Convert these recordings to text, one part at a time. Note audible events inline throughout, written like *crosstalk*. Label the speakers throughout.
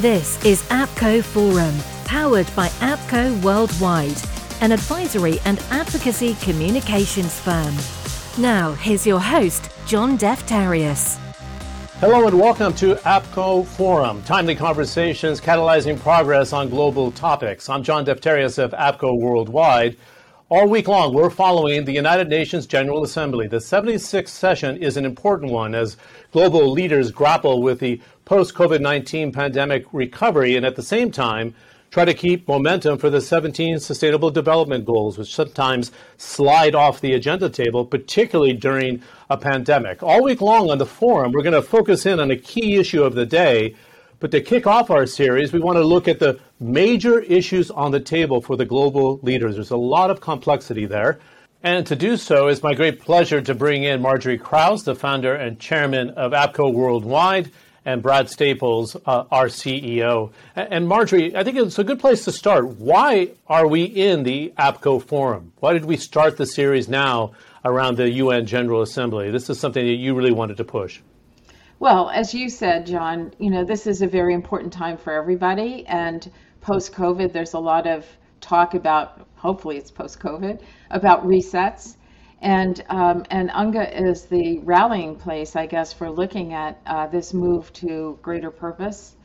Speaker 1: This is APCO Forum, powered by APCO Worldwide, an advisory and advocacy communications firm. Now, here's your host, John Defterios.
Speaker 2: Hello and welcome to APCO Forum, timely conversations catalyzing progress on global topics. I'm John Defterios of APCO Worldwide. All week long, we're following the United Nations General Assembly. The 76th session is an important one as global leaders grapple with the post COVID 19 pandemic recovery and at the same time try to keep momentum for the 17 Sustainable Development Goals, which sometimes slide off the agenda table, particularly during a pandemic. All week long on the forum, we're going to focus in on a key issue of the day. But to kick off our series, we want to look at the major issues on the table for the global leaders. There's a lot of complexity there. And to do so, it's my great pleasure to bring in Margery Kraus, the founder and chairman of APCO Worldwide, and Brad Staples, uh, our CEO. And Margery, I think it's a good place to start. Why are we in the APCO Forum? Why did we start the series now around the UN General Assembly? This is something that you really wanted to push.
Speaker 3: Well, as you said, John, you know, this is a very important time for everybody. And post COVID, there's a lot of talk about, hopefully it's post COVID, about resets and um, and UNGA is the rallying place, I guess, for looking at uh, this move to greater purpose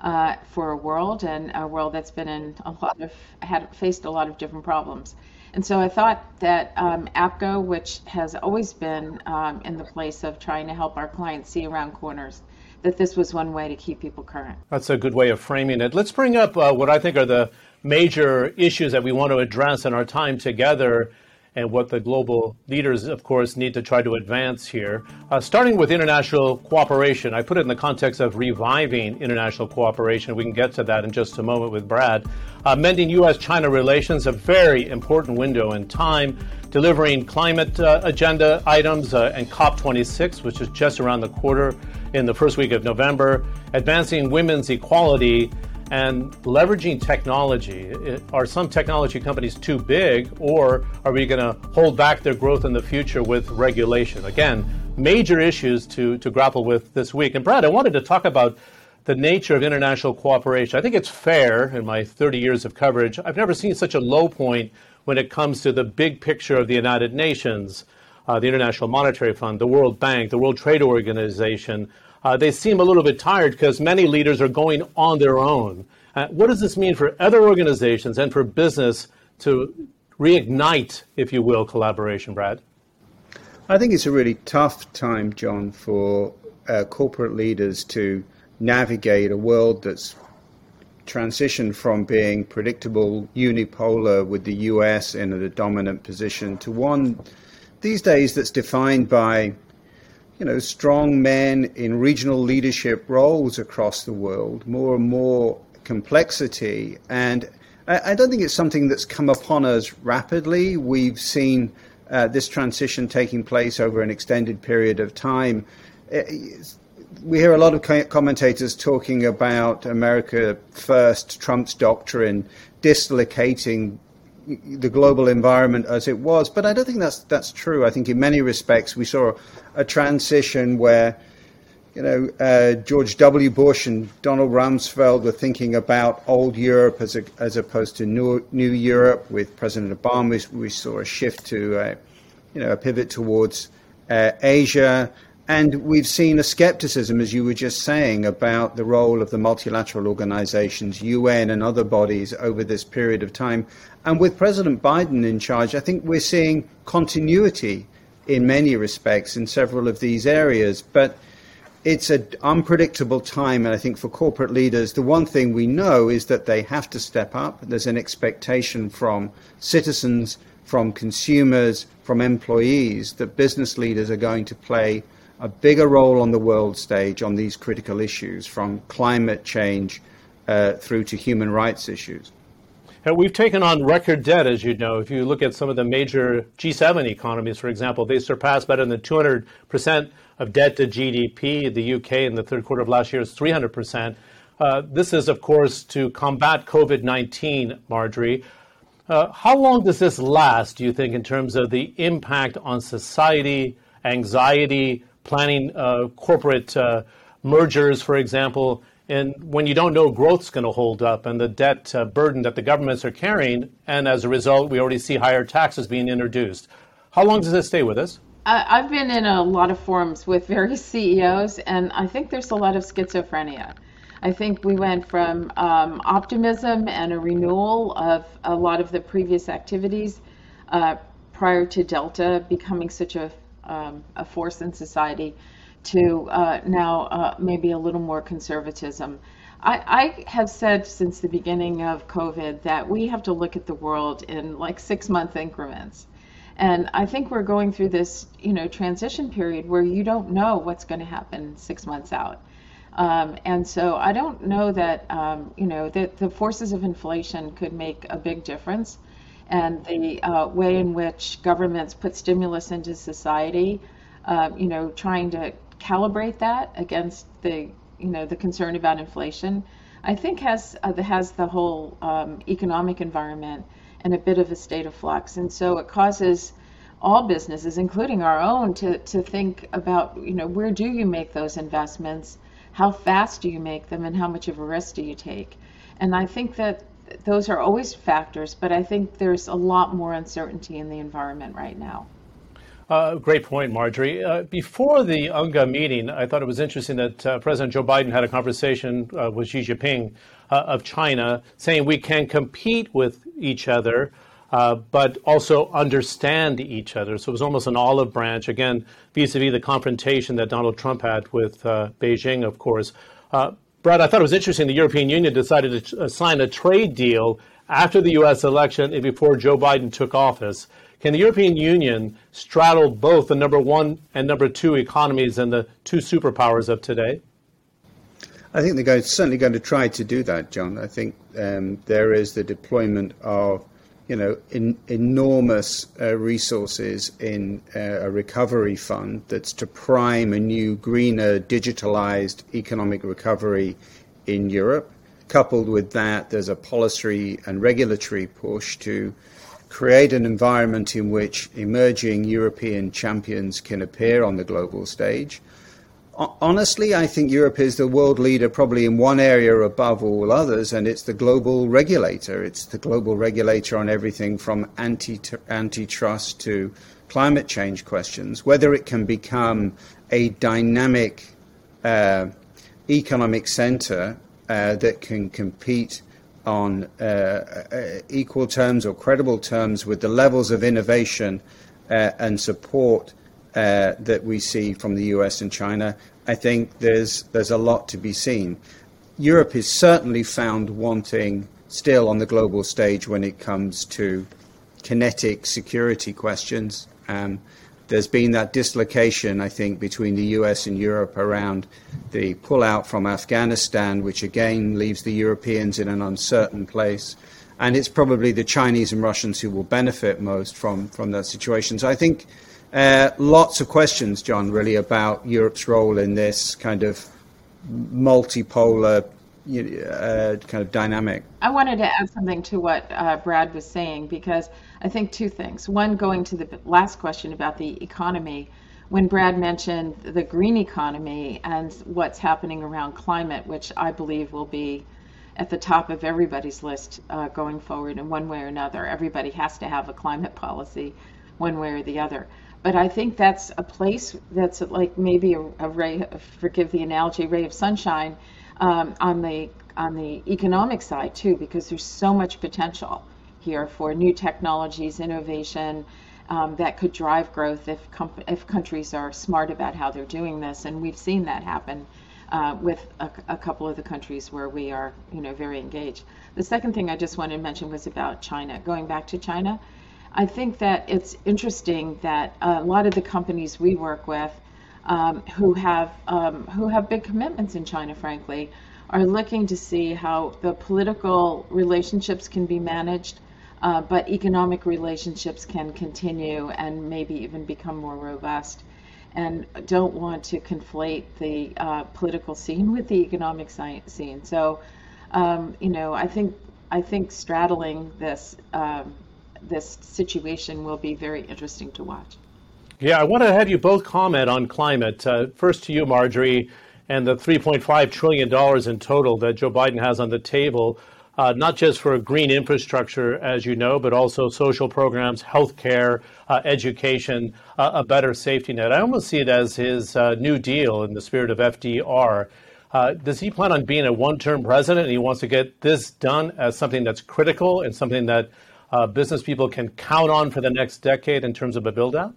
Speaker 3: uh, for a world and a world that's been in a lot of had faced a lot of different problems. And so I thought that um, APCO, which has always been um, in the place of trying to help our clients see around corners, that this was one way to keep people current.
Speaker 2: That's a good way of framing it. Let's bring up uh, what I think are the major issues that we want to address in our time together and what the global leaders, of course, need to try to advance here. Uh, starting with international cooperation, I put it in the context of reviving international cooperation. We can get to that in just a moment with Brad. Uh, mending U.S. China relations, a very important window in time. Delivering climate uh, agenda items uh, and COP26, which is just around the quarter in the first week of November. Advancing women's equality and leveraging technology. Are some technology companies too big, or are we going to hold back their growth in the future with regulation? Again, major issues to, to grapple with this week. And Brad, I wanted to talk about the nature of international cooperation. I think it's fair in my 30 years of coverage. I've never seen such a low point when it comes to the big picture of the United Nations, uh, the International Monetary Fund, the World Bank, the World Trade Organization, uh, they seem a little bit tired because many leaders are going on their own. Uh, what does this mean for other organizations and for business to reignite, if you will, collaboration, Brad?
Speaker 4: I think it's a really tough time, John, for uh, corporate leaders to navigate a world that's transitioned from being predictable unipolar with the US in a dominant position to one these days that's defined by you know, strong men in regional leadership roles across the world, more and more complexity. And I, I don't think it's something that's come upon us rapidly. We've seen uh, this transition taking place over an extended period of time. Uh, we hear a lot of commentators talking about America first, Trump's doctrine, dislocating the global environment as it was. But I don't think that's that's true. I think in many respects we saw a transition where, you know, uh, George W. Bush and Donald Rumsfeld were thinking about old Europe as a, as opposed to new, new Europe. With President Obama, we, we saw a shift to, uh, you know, a pivot towards uh, Asia. And we've seen a skepticism, as you were just saying, about the role of the multilateral organizations, UN and other bodies over this period of time. And with President Biden in charge, I think we're seeing continuity in many respects in several of these areas. But it's an unpredictable time, and I think for corporate leaders, the one thing we know is that they have to step up. There's an expectation from citizens, from consumers, from employees that business leaders are going to play a bigger role on the world stage on these critical issues, from climate change uh, through to human rights issues.
Speaker 2: We've taken on record debt, as you know. If you look at some of the major G7 economies, for example, they surpassed better than 200% of debt to GDP. The UK in the third quarter of last year is 300%. Uh, this is, of course, to combat COVID 19, Margery. Uh, how long does this last, do you think, in terms of the impact on society, anxiety, planning uh, corporate uh, mergers, for example, and when you don't know growth's going to hold up and the debt uh, burden that the governments are carrying, and as a result, we already see higher taxes being introduced. How long does this stay with us?
Speaker 3: I've been in a lot of forums with various CEOs, and I think there's a lot of schizophrenia. I think we went from um, optimism and a renewal of a lot of the previous activities uh, prior to Delta becoming such a, um, a force in society to uh, now uh, maybe a little more conservatism. I, I, have said since the beginning of COVID that we have to look at the world in like six month increments. And I think we're going through this, you know, transition period where you don't know what's going to happen six months out. Um, and so I don't know that, um, you know, that the forces of inflation could make a big difference. And the uh, way in which governments put stimulus into society, uh, you know, trying to calibrate that against the you know the concern about inflation, I think has uh, has the whole um, economic environment in a bit of a state of flux, and so it causes all businesses, including our own, to to think about you know where do you make those investments, how fast do you make them, and how much of a risk do you take, and I think that those are always factors, but I think there's a lot more uncertainty in the environment right now.
Speaker 2: Uh, great point, Margery. Uh, before the UNGA meeting, I thought it was interesting that uh, President Joe Biden had a conversation uh, with Xi Jinping uh, of China, saying we can compete with each other, uh, but also understand each other. So it was almost an olive branch, again, vis a vis the confrontation that Donald Trump had with Beijing, of course. Brad, I thought it was interesting the European Union decided to sign a trade deal after the U.S. election and before Joe Biden took office. Can the European Union straddle both the number one and number two economies and the two superpowers of today?
Speaker 4: I think they're going, certainly going to try to do that, John. I think um, there is the deployment of, you know, in, enormous uh, resources in uh, a recovery fund that's to prime a new, greener, digitalized economic recovery in Europe. Coupled with that, there's a policy and regulatory push to create an environment in which emerging European champions can appear on the global stage. Honestly, I think Europe is the world leader probably in one area above all others, and it's the global regulator. It's the global regulator on everything from anti antitrust to climate change questions. Whether it can become a dynamic uh, economic center uh, that can compete on uh, uh, equal terms or credible terms with the levels of innovation uh, and support uh, that we see from the US and China, I think there's, there's a lot to be seen. Europe is certainly found wanting still on the global stage when it comes to kinetic security questions. Um, there's been that dislocation, I think, between the US and Europe around the pullout from Afghanistan, which again leaves the Europeans in an uncertain place. And it's probably the Chinese and Russians who will benefit most from, from that situation. So I think lots of questions, John, really, about Europe's role in this kind of multipolar uh, kind of dynamic.
Speaker 3: I wanted to add something to what uh, Brad was saying because I think two things. One, going to the last question about the economy, when Brad mentioned the green economy and what's happening around climate, which I believe will be at the top of everybody's list uh, going forward in one way or another. Everybody has to have a climate policy one way or the other. But I think that's a place that's like maybe a, a ray, forgive the analogy, ray of sunshine um, on the on the economic side too, because there's so much potential here for new technologies, innovation um, that could drive growth if if countries are smart about how they're doing this, and we've seen that happen. Uh, with a, a, couple of the countries where we are, you know, very engaged. The second thing I just wanted to mention was about China. Going back to China, I think that it's interesting that a lot of the companies we work with um, who have um, who have big commitments in China, frankly, are looking to see how the political relationships can be managed, uh, but economic relationships can continue and maybe even become more robust. And don't want to conflate the uh, political scene with the economic scene. So, um, you know, I think I think straddling this um, this situation will be very interesting to watch.
Speaker 2: Yeah, I want to have you both comment on climate. Uh, first to you, Margery. and the $3.5 trillion in total that Joe Biden has on the table, uh, not just for green infrastructure, as you know, but also social programs, healthcare, uh, education, uh, a better safety net. I almost see it as his uh, New Deal in the spirit of FDR. Uh, does he plan on being a one term president and he wants to get this done as something that's critical and something that Uh, business people can count on for the next decade in terms of a build out?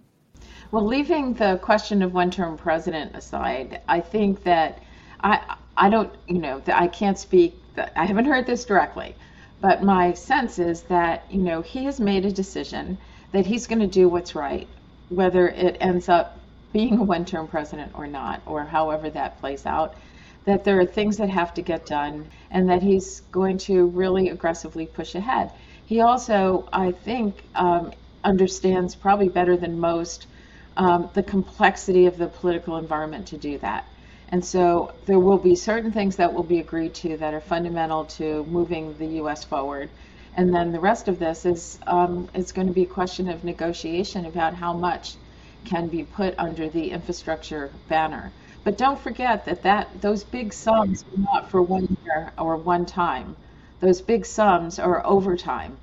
Speaker 3: Well, leaving the question of one term president aside, I think that I, I don't, you know, I can't speak, I haven't heard this directly, but my sense is that, you know, he has made a decision that he's going to do what's right, whether it ends up being a one term president or not, or however that plays out that there are things that have to get done and that he's going to really aggressively push ahead. He also, I think, um, understands probably better than most um, the complexity of the political environment to do that. And so there will be certain things that will be agreed to that are fundamental to moving the U.S. forward. And then the rest of this is um, it's going to be a question of negotiation about how much can be put under the infrastructure banner. But don't forget that, that those big sums are not for one year or one time. Those big sums are over time.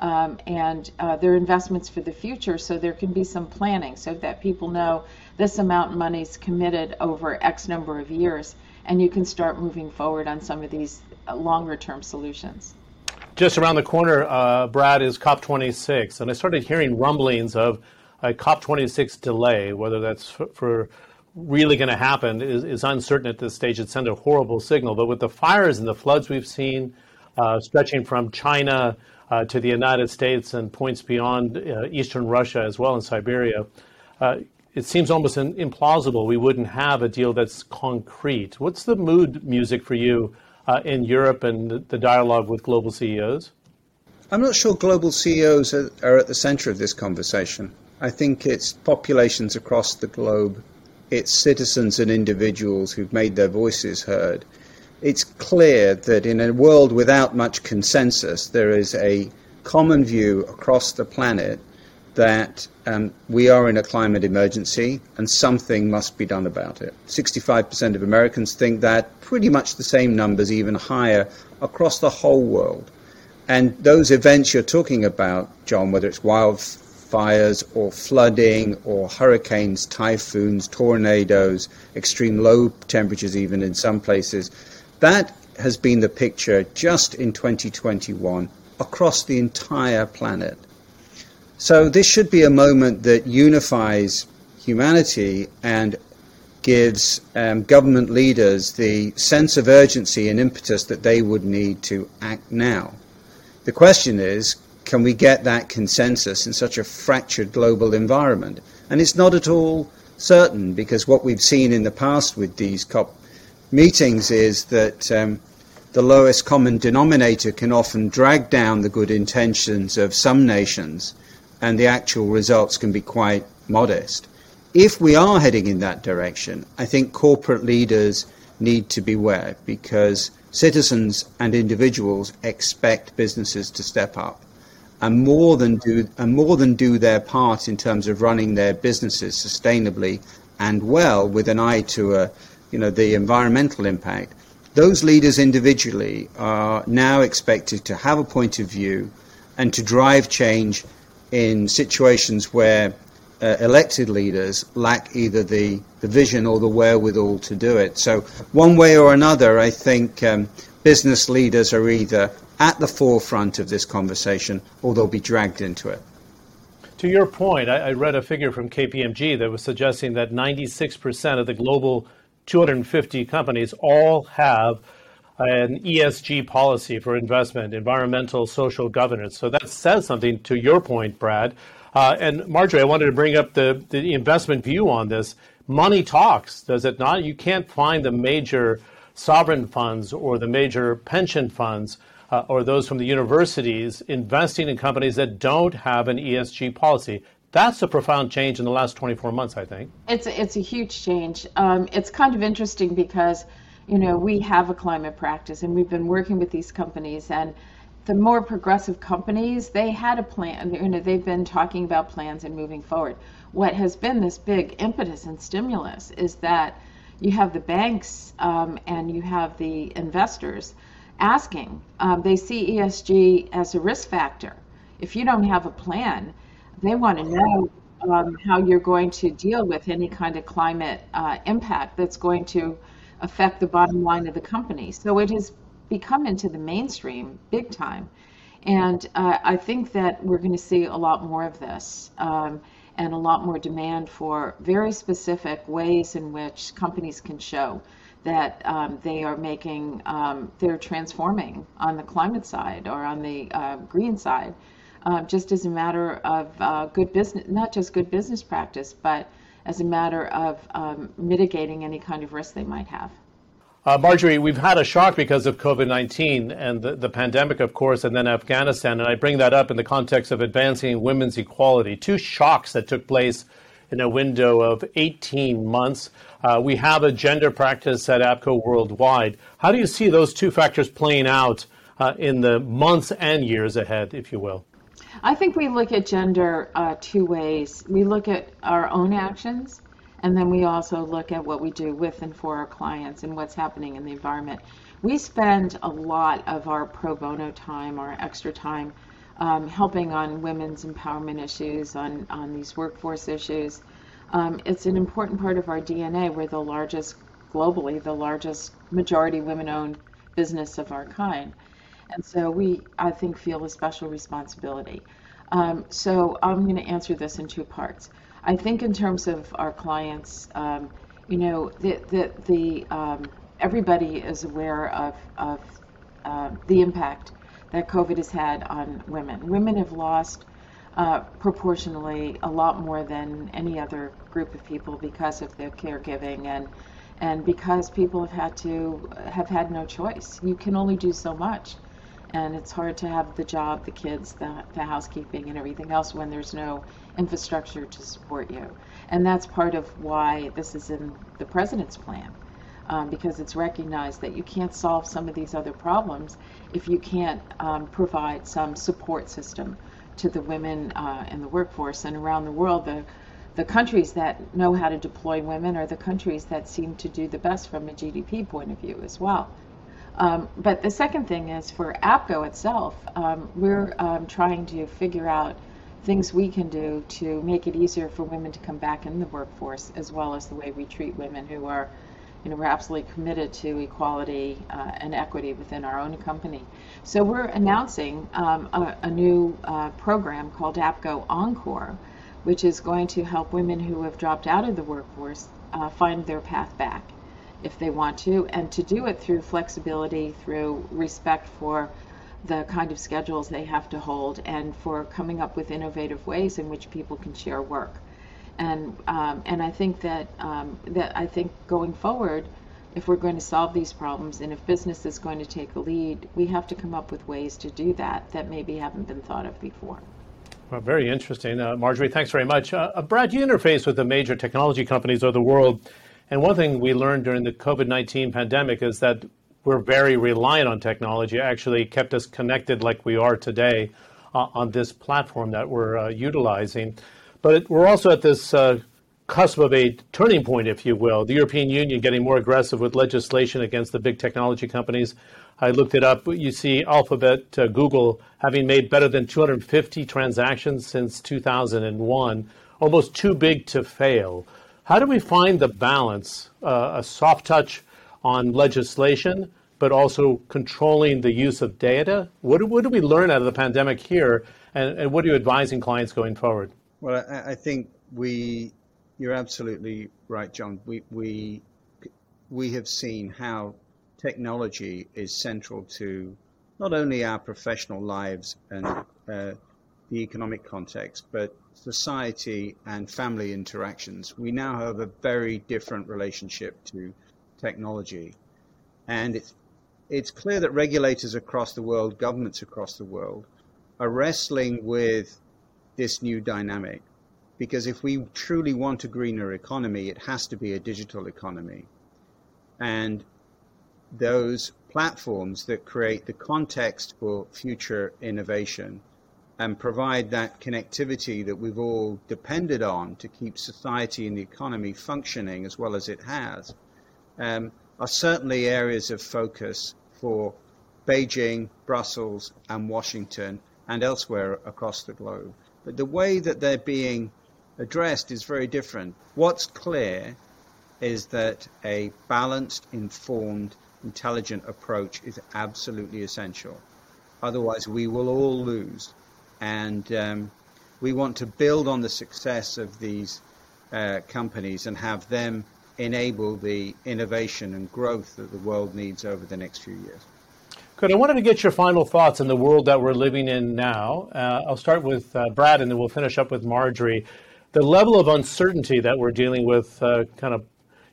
Speaker 3: Um, and uh, they're investments for the future, so there can be some planning so that people know this amount of money is committed over X number of years, and you can start moving forward on some of these uh, longer term solutions.
Speaker 2: Just around the corner, uh, Brad, is COP26, and I started hearing rumblings of a COP26 delay, whether that's for, for really going to happen is, is, uncertain at this stage. It sent a horrible signal. But with the fires and the floods we've seen, uh, stretching from China uh, to the United States and points beyond uh, eastern Russia as well in Siberia, uh, it seems almost implausible we wouldn't have a deal that's concrete. What's the mood music for you uh, in Europe and the dialogue with global CEOs?
Speaker 4: I'm not sure global CEOs are, are at the center of this conversation. I think it's populations across the globe it's citizens and individuals who've made their voices heard. It's clear that in a world without much consensus, there is a common view across the planet that um, we are in a climate emergency and something must be done about it. 65% of Americans think that, pretty much the same numbers, even higher, across the whole world. And those events you're talking about, John, whether it's wildfires or flooding or hurricanes, typhoons, tornadoes, extreme low temperatures, even in some places. That has been the picture just in 2021 across the entire planet. So, this should be a moment that unifies humanity and gives um, government leaders the sense of urgency and impetus that they would need to act now. The question is can we get that consensus in such a fractured global environment? And it's not at all certain because what we've seen in the past with these COP meetings is that um, the lowest common denominator can often drag down the good intentions of some nations and the actual results can be quite modest. If we are heading in that direction, I think corporate leaders need to beware because citizens and individuals expect businesses to step up and more than do and more than do their part in terms of running their businesses sustainably and well with an eye to a, you know the environmental impact those leaders individually are now expected to have a point of view and to drive change in situations where uh, elected leaders lack either the, the vision or the wherewithal to do it. So, one way or another, I think um, business leaders are either at the forefront of this conversation or they'll be dragged into it.
Speaker 2: To your point, I, I read a figure from KPMG that was suggesting that 96% of the global 250 companies all have an ESG policy for investment, environmental, social governance. So that says something to your point, Brad. Uh, and Margery, I wanted to bring up the, the investment view on this. Money talks, does it not? You can't find the major sovereign funds or the major pension funds uh, or those from the universities investing in companies that don't have an ESG policy. That's a profound change in the last 24 months, I think.
Speaker 3: It's it's a huge change. Um, it's kind of interesting because, you know, we have a climate practice and we've been working with these companies and the more progressive companies, they had a plan. You know, they've been talking about plans and moving forward. What has been this big impetus and stimulus is that you have the banks um, and you have the investors asking. Um, they see ESG as a risk factor. If you don't have a plan, they want to know um, how you're going to deal with any kind of climate uh, impact that's going to affect the bottom line of the company. So it has become into the mainstream big time. And uh, I think that we're going to see a lot more of this um, and a lot more demand for very specific ways in which companies can show that um, they are making, um, they're transforming on the climate side or on the uh, green side, uh, just as a matter of uh, good business, not just good business practice, but as a matter of um, mitigating any kind of risk they might have.
Speaker 2: Uh, Margery, we've had a shock because of COVID 19 and the, the, pandemic, of course, and then Afghanistan. And I bring that up in the context of advancing women's equality. Two shocks that took place in a window of 18 months. Uh, we have a gender practice at APCO worldwide. How do you see those two factors playing out uh, in the months and years ahead, if you will?
Speaker 3: I think we look at gender uh, two ways. We look at our own actions and then we also look at what we do with and for our clients and what's happening in the environment. We spend a lot of our pro bono time, our extra time, um, helping on women's empowerment issues, on, on these workforce issues. Um, it's an important part of our DNA. We're the largest, globally, the largest majority women owned business of our kind. And so we, I think, feel a special responsibility. Um, so I'm going to answer this in two parts. I think in terms of our clients, um, you know, the the, the um, everybody is aware of of uh, the impact that COVID has had on women. Women have lost uh, proportionally a lot more than any other group of people because of their caregiving and and because people have had to have had no choice. You can only do so much and it's hard to have the job, the kids, the, the housekeeping, and everything else when there's no infrastructure to support you. And that's part of why this is in the president's plan, um, because it's recognized that you can't solve some of these other problems if you can't um, provide some support system to the women uh, in the workforce. And around the world, the the countries that know how to deploy women are the countries that seem to do the best from a GDP point of view as well. Um, but the second thing is for APCO itself, um, we're um, trying to figure out things we can do to make it easier for women to come back in the workforce, as well as the way we treat women who are, you know, we're absolutely committed to equality uh, and equity within our own company. So we're announcing um, a, a, new uh, program called APCO Encore, which is going to help women who have dropped out of the workforce uh, find their path back if they want to, and to do it through flexibility, through respect for the kind of schedules they have to hold, and for coming up with innovative ways in which people can share work. And um, and I think that um, that I think going forward, if we're going to solve these problems, and if business is going to take a lead, we have to come up with ways to do that that maybe haven't been thought of before.
Speaker 2: Well, very interesting, uh, Margery. Thanks very much. Uh, uh Brad, you interface with the major technology companies of the world. And one thing we learned during the COVID 19 pandemic is that we're very reliant on technology. It actually kept us connected like we are today uh, on this platform that we're uh, utilizing. But we're also at this uh, cusp of a turning point, if you will. The European Union getting more aggressive with legislation against the big technology companies. I looked it up. You see Alphabet, uh, Google having made better than 250 transactions since 2001, almost too big to fail. How do we find the balance, uh, a soft touch on legislation, but also controlling the use of data? What do, what do we learn out of the pandemic here, and, and what are you advising clients going forward?
Speaker 4: Well, I, I think we, you're absolutely right, John. We, we, we have seen how technology is central to not only our professional lives and uh, the economic context, but society and family interactions. We now have a very different relationship to technology. And it's, it's clear that regulators across the world, governments across the world, are wrestling with this new dynamic. Because if we truly want a greener economy, it has to be a digital economy. And those platforms that create the context for future innovation and provide that connectivity that we've all depended on to keep society and the economy functioning as well as it has, um, are certainly areas of focus for Beijing, Brussels, and Washington, and elsewhere across the globe. But the way that they're being addressed is very different. What's clear is that a balanced, informed, intelligent approach is absolutely essential. Otherwise, we will all lose. And um, we want to build on the success of these uh, companies and have them enable the innovation and growth that the world needs over the next few years.
Speaker 2: Good. I wanted to get your final thoughts in the world that we're living in now. Uh, I'll start with uh, Brad and then we'll finish up with Margery. The level of uncertainty that we're dealing with, uh, kind of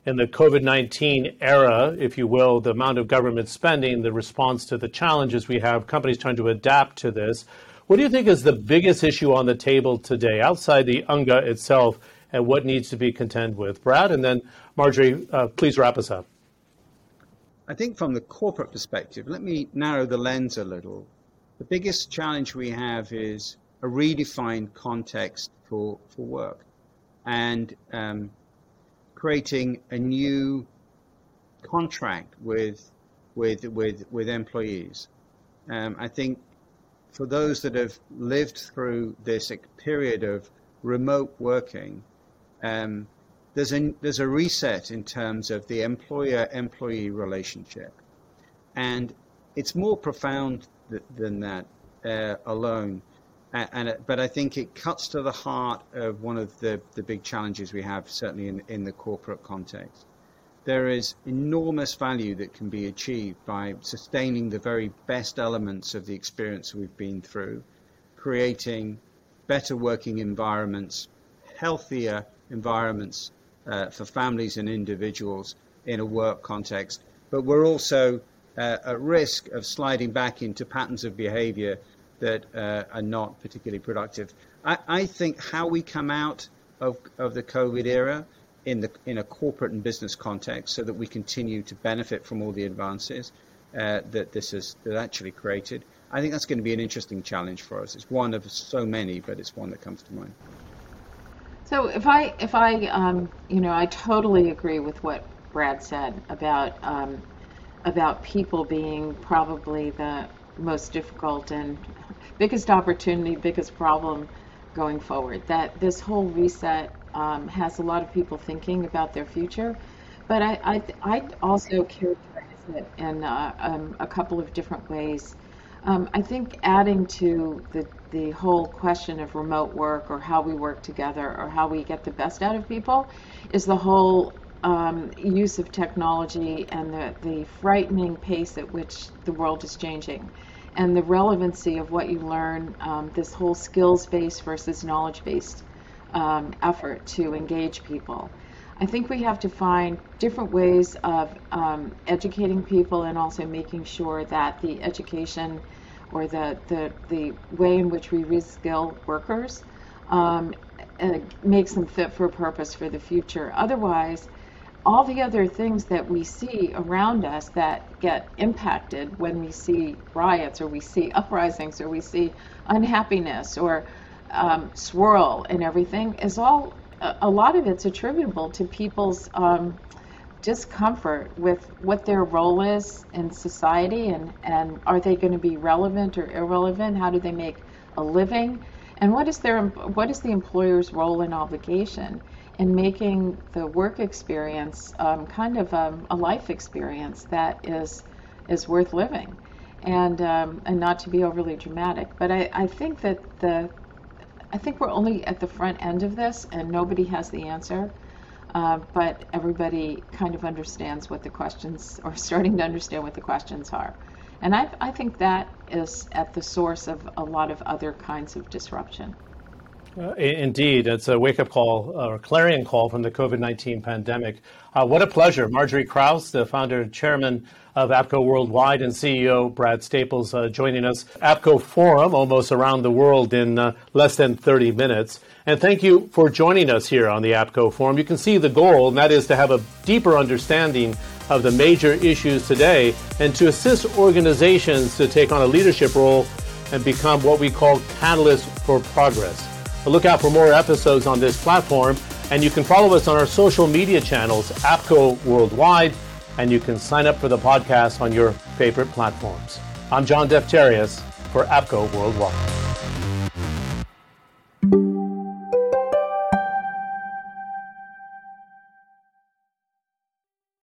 Speaker 2: in the COVID 19 era, if you will, the amount of government spending, the response to the challenges we have, companies trying to adapt to this. What do you think is the biggest issue on the table today outside the UNGA itself and what needs to be contended with? Brad, and then Margery, uh, please wrap us up.
Speaker 4: I think from the corporate perspective, let me narrow the lens a little. The biggest challenge we have is a redefined context for, for work and um, creating a new contract with, with, with, with employees. Um, I think for those that have lived through this period of remote working, um, there's a there's a reset in terms of the employer-employee relationship, and it's more profound th- than that uh, alone. And, and it, but I think it cuts to the heart of one of the, the big challenges we have, certainly in, in the corporate context. There is enormous value that can be achieved by sustaining the very best elements of the experience we've been through, creating better working environments, healthier environments uh, for families and individuals in a work context. But we're also uh, at risk of sliding back into patterns of behavior that uh, are not particularly productive. I, I, think how we come out of, of the COVID era in, the, in a corporate and business context so that we continue to benefit from all the advances uh, that this has that actually created, I think that's going to be an interesting challenge for us. It's one of so many, but it's one that comes to mind.
Speaker 3: So if I if I um, you know I totally agree with what Brad said about um, about people being probably the most difficult and biggest opportunity, biggest problem going forward. That this whole reset um, has a lot of people thinking about their future, but I I, I also characterize it in uh, um, a couple of different ways. Um, I think adding to the, the whole question of remote work or how we work together or how we get the best out of people is the whole um, use of technology and the, the frightening pace at which the world is changing and the relevancy of what you learn, um, this whole skills based versus knowledge based um, effort to engage people. I think we have to find different ways of um, educating people and also making sure that the education or the, the, the way in which we reskill workers um, uh, makes them fit for purpose for the future. Otherwise, all the other things that we see around us that get impacted when we see riots or we see uprisings or we see unhappiness or um, swirl and everything is all a lot of it's attributable to people's um, discomfort with what their role is in society and, and are they going to be relevant or irrelevant? How do they make a living? And what is their what is the employer's role and obligation in making the work experience um, kind of um, a life experience that is is worth living, and um, and not to be overly dramatic. But I, I think that the I think we're only at the front end of this, and nobody has the answer. Uh, but everybody kind of understands what the questions, *laughs* or starting to understand what the questions are. And I, I think that is at the source of a lot of other kinds of disruption.
Speaker 2: Uh, indeed, it's a wake up call or clarion call from the COVID 19 pandemic. Uh, what a pleasure. Margery Kraus, the founder and chairman of APCO Worldwide, and CEO Brad Staples uh, joining us. APCO Forum, almost around the world in uh, less than 30 minutes. And thank you for joining us here on the APCO Forum. You can see the goal, and that is to have a deeper understanding of the major issues today and to assist organizations to take on a leadership role and become what we call catalysts for progress. Look out for more episodes on this platform, and you can follow us on our social media channels, APCO Worldwide, and you can sign up for the podcast on your favorite platforms. I'm John Defterios for APCO Worldwide.